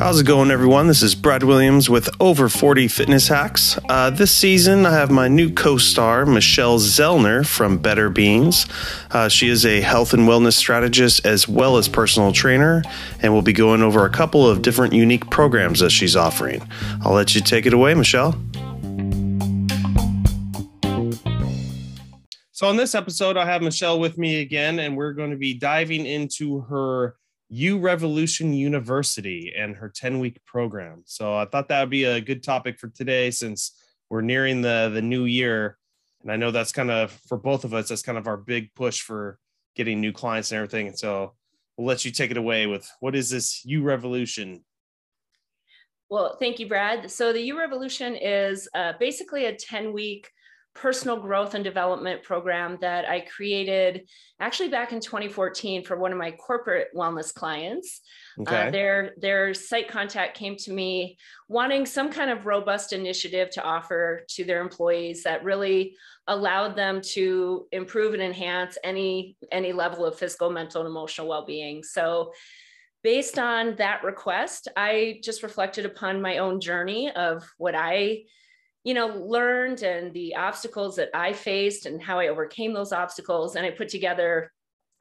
How's it going, everyone? This is Brad Williams with Over 40 Fitness Hacks. Uh, this season, I have my new co star, Michelle Zellner from Better Beings. Uh, she is a health and wellness strategist as well as personal trainer, and we'll be going over a couple of different unique programs that she's offering. I'll let you take it away, Michelle. So, on this episode, I have Michelle with me again, and we're going to be diving into her U Revolution University and her 10 week program. So I thought that would be a good topic for today since we're nearing the, the new year. And I know that's kind of for both of us, that's kind of our big push for getting new clients and everything. And so we'll let you take it away with what is this U Revolution? Well, thank you, Brad. So the U Revolution is uh, basically a 10 week personal growth and development program that I created actually back in 2014 for one of my corporate wellness clients. Uh, okay. Uh, their their site contact came to me wanting some kind of robust initiative to offer to their employees that really allowed them to improve and enhance any any level of physical, mental, and emotional well-being. So based on that request, I just reflected upon my own journey of what I you know learned and the obstacles that i faced and how i overcame those obstacles and i put together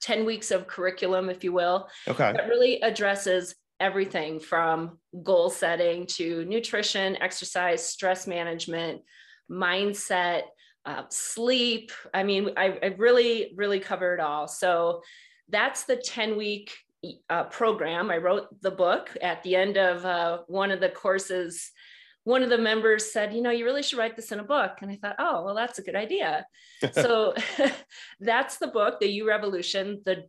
10 weeks of curriculum if you will okay. that really addresses everything from goal setting to nutrition exercise stress management mindset uh, sleep. I mean I, I, really really cover it all. So that's the 10 week uh, program. I wrote the book at the end of uh, one of the courses one of the members said, you know, you really should write this in a book. And I thought, oh, well, that's a good idea. so that's the book, The U Revolution, the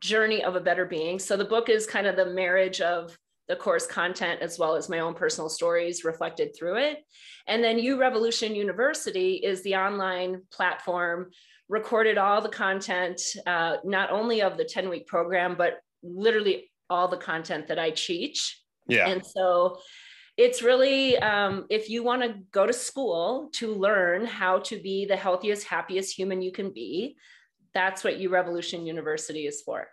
journey of a better being. So the book is kind of the marriage of the course content as well as my own personal stories reflected through it. And then U Revolution University is the online platform, recorded all the content, uh, not only of the 10 week program, but literally all the content that I teach. Yeah. And so it's really um, if you want to go to school to learn how to be the healthiest happiest human you can be that's what u revolution university is for.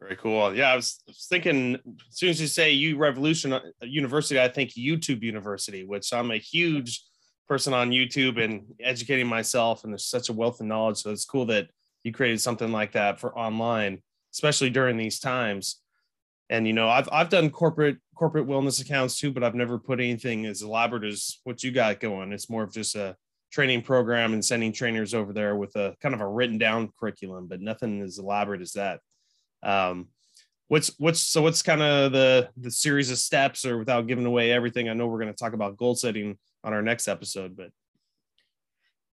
Very cool. Yeah I was, thinking as soon as you say u revolution uh, university i think youtube university which i'm a huge person on youtube and educating myself and there's such a wealth of knowledge so it's cool that you created something like that for online especially during these times. And you know i've i've done corporate corporate wellness accounts too but i've never put anything as elaborate as what you got going it's more of just a training program and sending trainers over there with a kind of a written down curriculum but nothing as elaborate as that um what's what's so what's kind of the the series of steps or without giving away everything i know we're going to talk about goal setting on our next episode but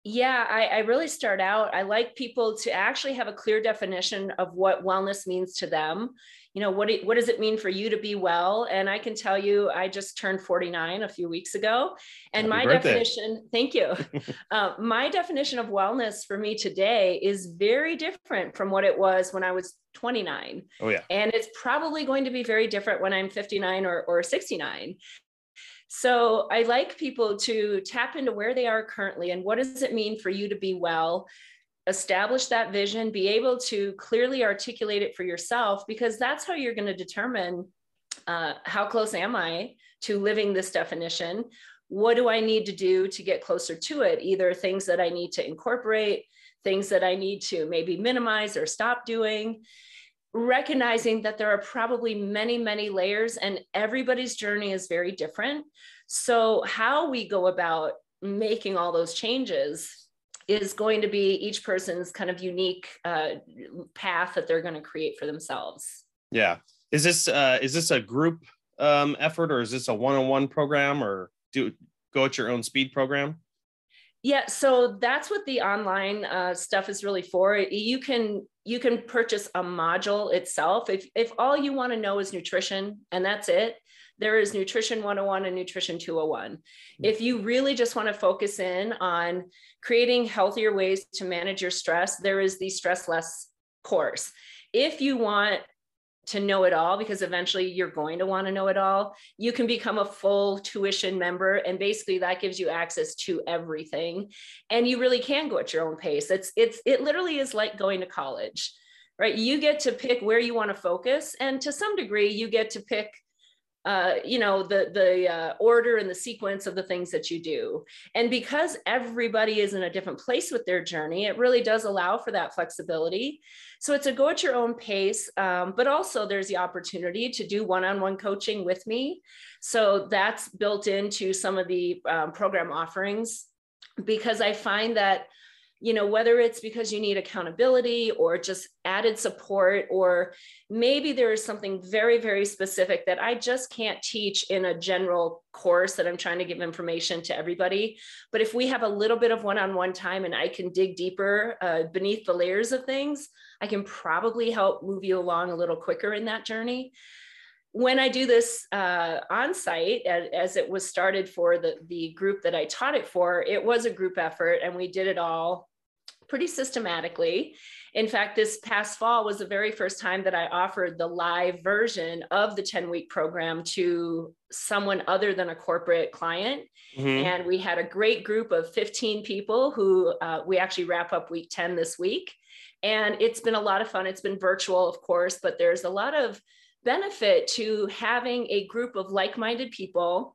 yeah, I, I, really start out. I like people to actually have a clear definition of what wellness means to them. You know, what, it, what does it mean for you to be well? And I can tell you, I just turned 49 a few weeks ago. And Happy my birthday. definition, thank you. uh, my definition of wellness for me today is very different from what it was when I was 29. Oh, yeah. And it's probably going to be very different when I'm 59 or, or 69. So I like people to tap into where they are currently and what does it mean for you to be well, establish that vision, be able to clearly articulate it for yourself, because that's how you're going to determine uh, how close am I to living this definition? What do I need to do to get closer to it? Either things that I need to incorporate, things that I need to maybe minimize or stop doing recognizing that there are probably many, many layers and everybody's journey is very different. So, how we go about making all those changes is going to be each person's kind of unique uh, path that they're going to create for themselves. Yeah. Is this uh, is this a group um, effort or is this a one-on-one program or do go at your own speed program? Yeah, so that's what the online uh, stuff is really for. You can you can purchase a module itself. If if all you want to know is nutrition and that's it, there is nutrition 101 and nutrition 201. Hmm. If you really just want to focus in on creating healthier ways to manage your stress, there is the stress less course. If you want to know it all because eventually you're going to want to know it all you can become a full tuition member and basically that gives you access to everything and you really can go at your own pace it's it's it literally is like going to college right? You get to pick where you want to focus. And to some degree, you get to pick uh, you know the the uh, order and the sequence of the things that you do. And because everybody is in a different place with their journey it really does allow for that flexibility. So it's a go at your own pace um, but also there's the opportunity to do one-on-one coaching with me. So that's built into some of the um, program offerings because i find that you know whether it's because you need accountability or just added support or maybe there is something very very specific that i just can't teach in a general course that i'm trying to give information to everybody. But if we have a little bit of one-on-one time and i can dig deeper uh, beneath the layers of things i can probably help move you along a little quicker in that journey when I do this uh, on site, as, as, it was started for the, the group that I taught it for, it was a group effort and we did it all pretty systematically. In fact, this past fall was the very first time that I offered the live version of the 10 week program to someone other than a corporate client. Mm-hmm. And we had a great group of 15 people who uh, we actually wrap up week 10 this week. And it's been a lot of fun. It's been virtual, of course, but there's a lot of benefit to having a group of like-minded people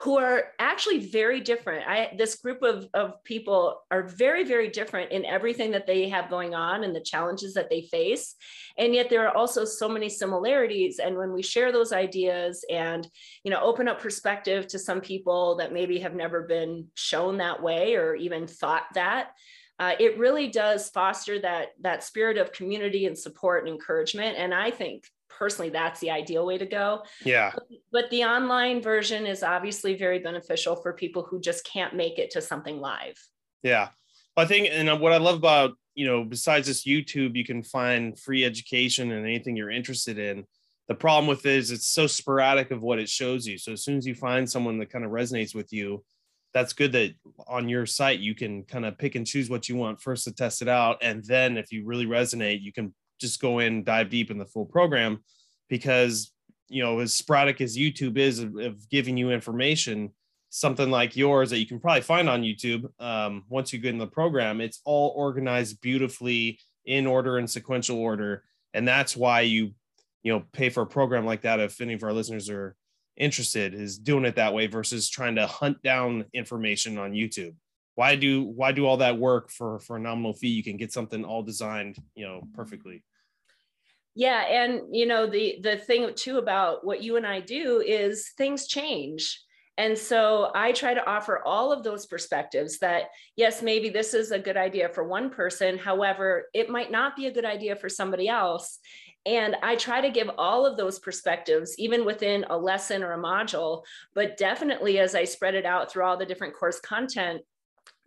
who are actually very different. I this group of, of people are very, very different in everything that they have going on and the challenges that they face. And yet there are also so many similarities. And when we share those ideas and you know open up perspective to some people that maybe have never been shown that way or even thought that, uh, it really does foster that that spirit of community and support and encouragement and i think personally that's the ideal way to go. Yeah. But the online version is obviously very beneficial for people who just can't make it to something live. Yeah. I think and what i love about you know besides this youtube you can find free education and anything you're interested in. The problem with it is it's so sporadic of what it shows you. So as soon as you find someone that kind of resonates with you that's good that on your site you can kind of pick and choose what you want first to test it out. And then if you really resonate you can just go in dive deep in the full program because you know as sporadic as youtube is of, of giving you information something like yours that you can probably find on youtube um, once you get in the program it's all organized beautifully in order and sequential order. And that's why you you know pay for a program like that if any of our listeners are interested is doing it that way versus trying to hunt down information on youtube why do why do all that work for for a nominal fee? You can get something all designed you know perfectly. Yeah and you know the the thing too about what you and i do is things change. And so i try to offer all of those perspectives that yes maybe this is a good idea for one person. However it might not be a good idea for somebody else. And I try to give all of those perspectives, even within a lesson or a module, but definitely as I spread it out through all the different course content,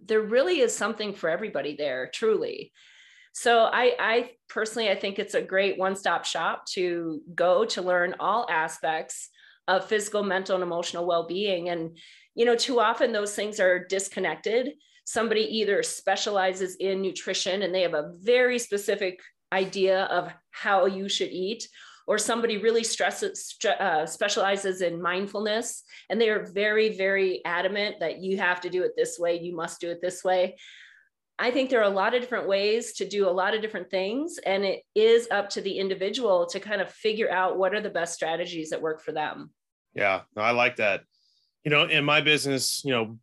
there really is something for everybody there, truly. So I, I personally, I think it's a great one-stop shop to go to learn all aspects of physical, mental, and emotional well-being. And, you know, too often those things are disconnected. Somebody either specializes in nutrition and they have a very specific idea of how you should eat, or somebody really stresses, uh, specializes in mindfulness and they are very, very adamant that you have to do it this way, you must do it this way. I think there are a lot of different ways to do a lot of different things, and it is up to the individual to kind of figure out what are the best strategies that work for them. Yeah, no, I like that. You know, in my business, you know,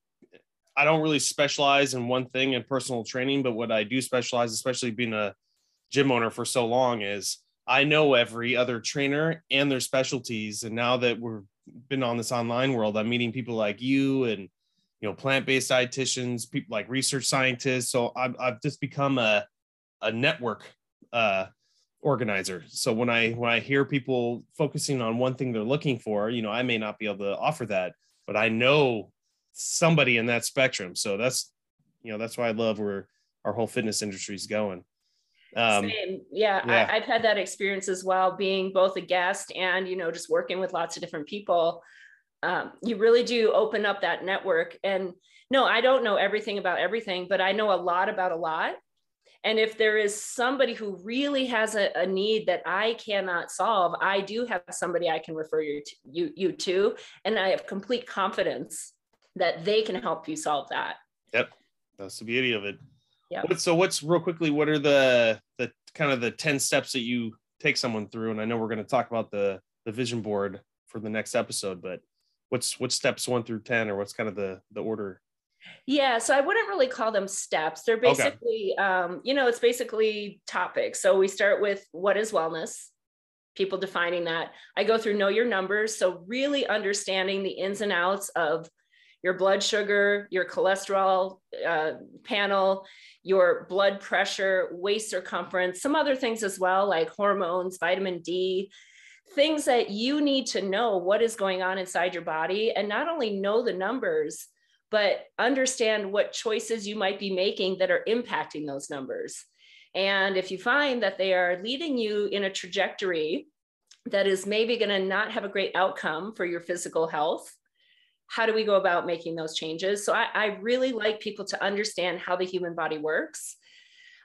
I don't really specialize in one thing in personal training, but what I do specialize, especially being a gym owner for so long, is I know every other trainer and their specialties. And now that we've been on this online world, I'm meeting people like you and you know plant-based dietitians people like research scientists. So i've, I've just become a, a network uh, organizer. So when i when i hear people focusing on one thing they're looking for you know i may not be able to offer that but i know somebody in that spectrum. So that's you know that's why i love where our whole fitness industry is going um, Same. Yeah, yeah. I, I've had that experience as well, being both a guest and you know just working with lots of different people um, you really do open up that network. And no, I don't know everything about everything, but I know a lot about a lot. And if there is somebody who really has a, a, need that I cannot solve, I do have somebody I can refer you to, you, you to, and I have complete confidence that they can help you solve that. Yep, that's the beauty of it. Yeah. So what's real quickly? What are the the kind of the 10 steps that you take someone through. And I know we're going to talk about the, the vision board for the next episode, but what's, what steps one through 10 or what's kind of the, the order? Yeah, so I wouldn't really call them steps. They're basically, okay. um, you know, it's basically topics. So we start with what is wellness, people defining that. I go through know your numbers. So really understanding the ins and outs of your blood sugar, your cholesterol uh, panel, your blood pressure, waist circumference, some other things as well, like hormones, vitamin D, things that you need to know what is going on inside your body and not only know the numbers, but understand what choices you might be making that are impacting those numbers. And if you find that they are leading you in a trajectory that is maybe going to not have a great outcome for your physical health, how do we go about making those changes? So I, I really like people to understand how the human body works.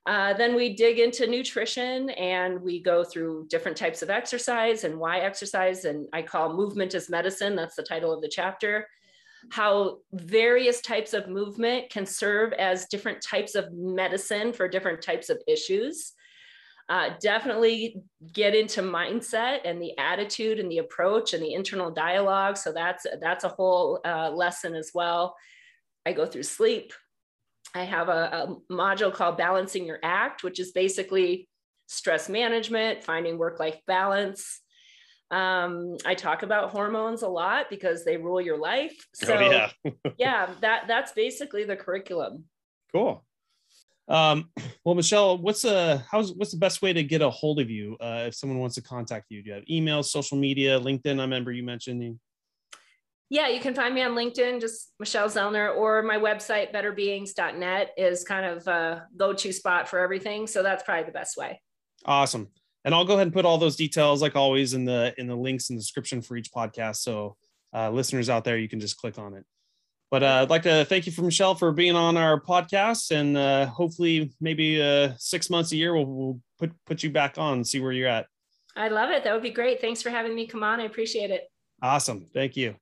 Uh, then we dig into nutrition and we go through different types of exercise and why exercise. And I call movement as medicine. That's the title of the chapter. How various types of movement can serve as different types of medicine for different types of issues uh, definitely get into mindset and the attitude and the approach and the internal dialogue. So that's that's a whole uh, lesson as well. I go through sleep. I have a, a module called Balancing Your Act, which is basically stress management, finding work-life balance. Um, I talk about hormones a lot because they rule your life. Oh, so oh, yeah, yeah, that that's basically the curriculum. Cool. Um, well, Michelle, what's a how's what's the best way to get a hold of you uh, if someone wants to contact you? Do you have email, social media, LinkedIn? I remember you mentioned. Yeah, you can find me on LinkedIn, just Michelle Zellner, or my website, betterbeings.net, is kind of a go-to spot for everything. So that's probably the best way. Awesome. And I'll go ahead and put all those details, like always, in the in the links in the description for each podcast. So uh, listeners out there, you can just click on it. But uh, I'd like to thank you for Michelle for being on our podcast, and uh, hopefully, maybe uh, six months a year, we'll, we'll put put you back on, and see where you're at. I love it. That would be great. Thanks for having me come on. I appreciate it. Awesome. Thank you.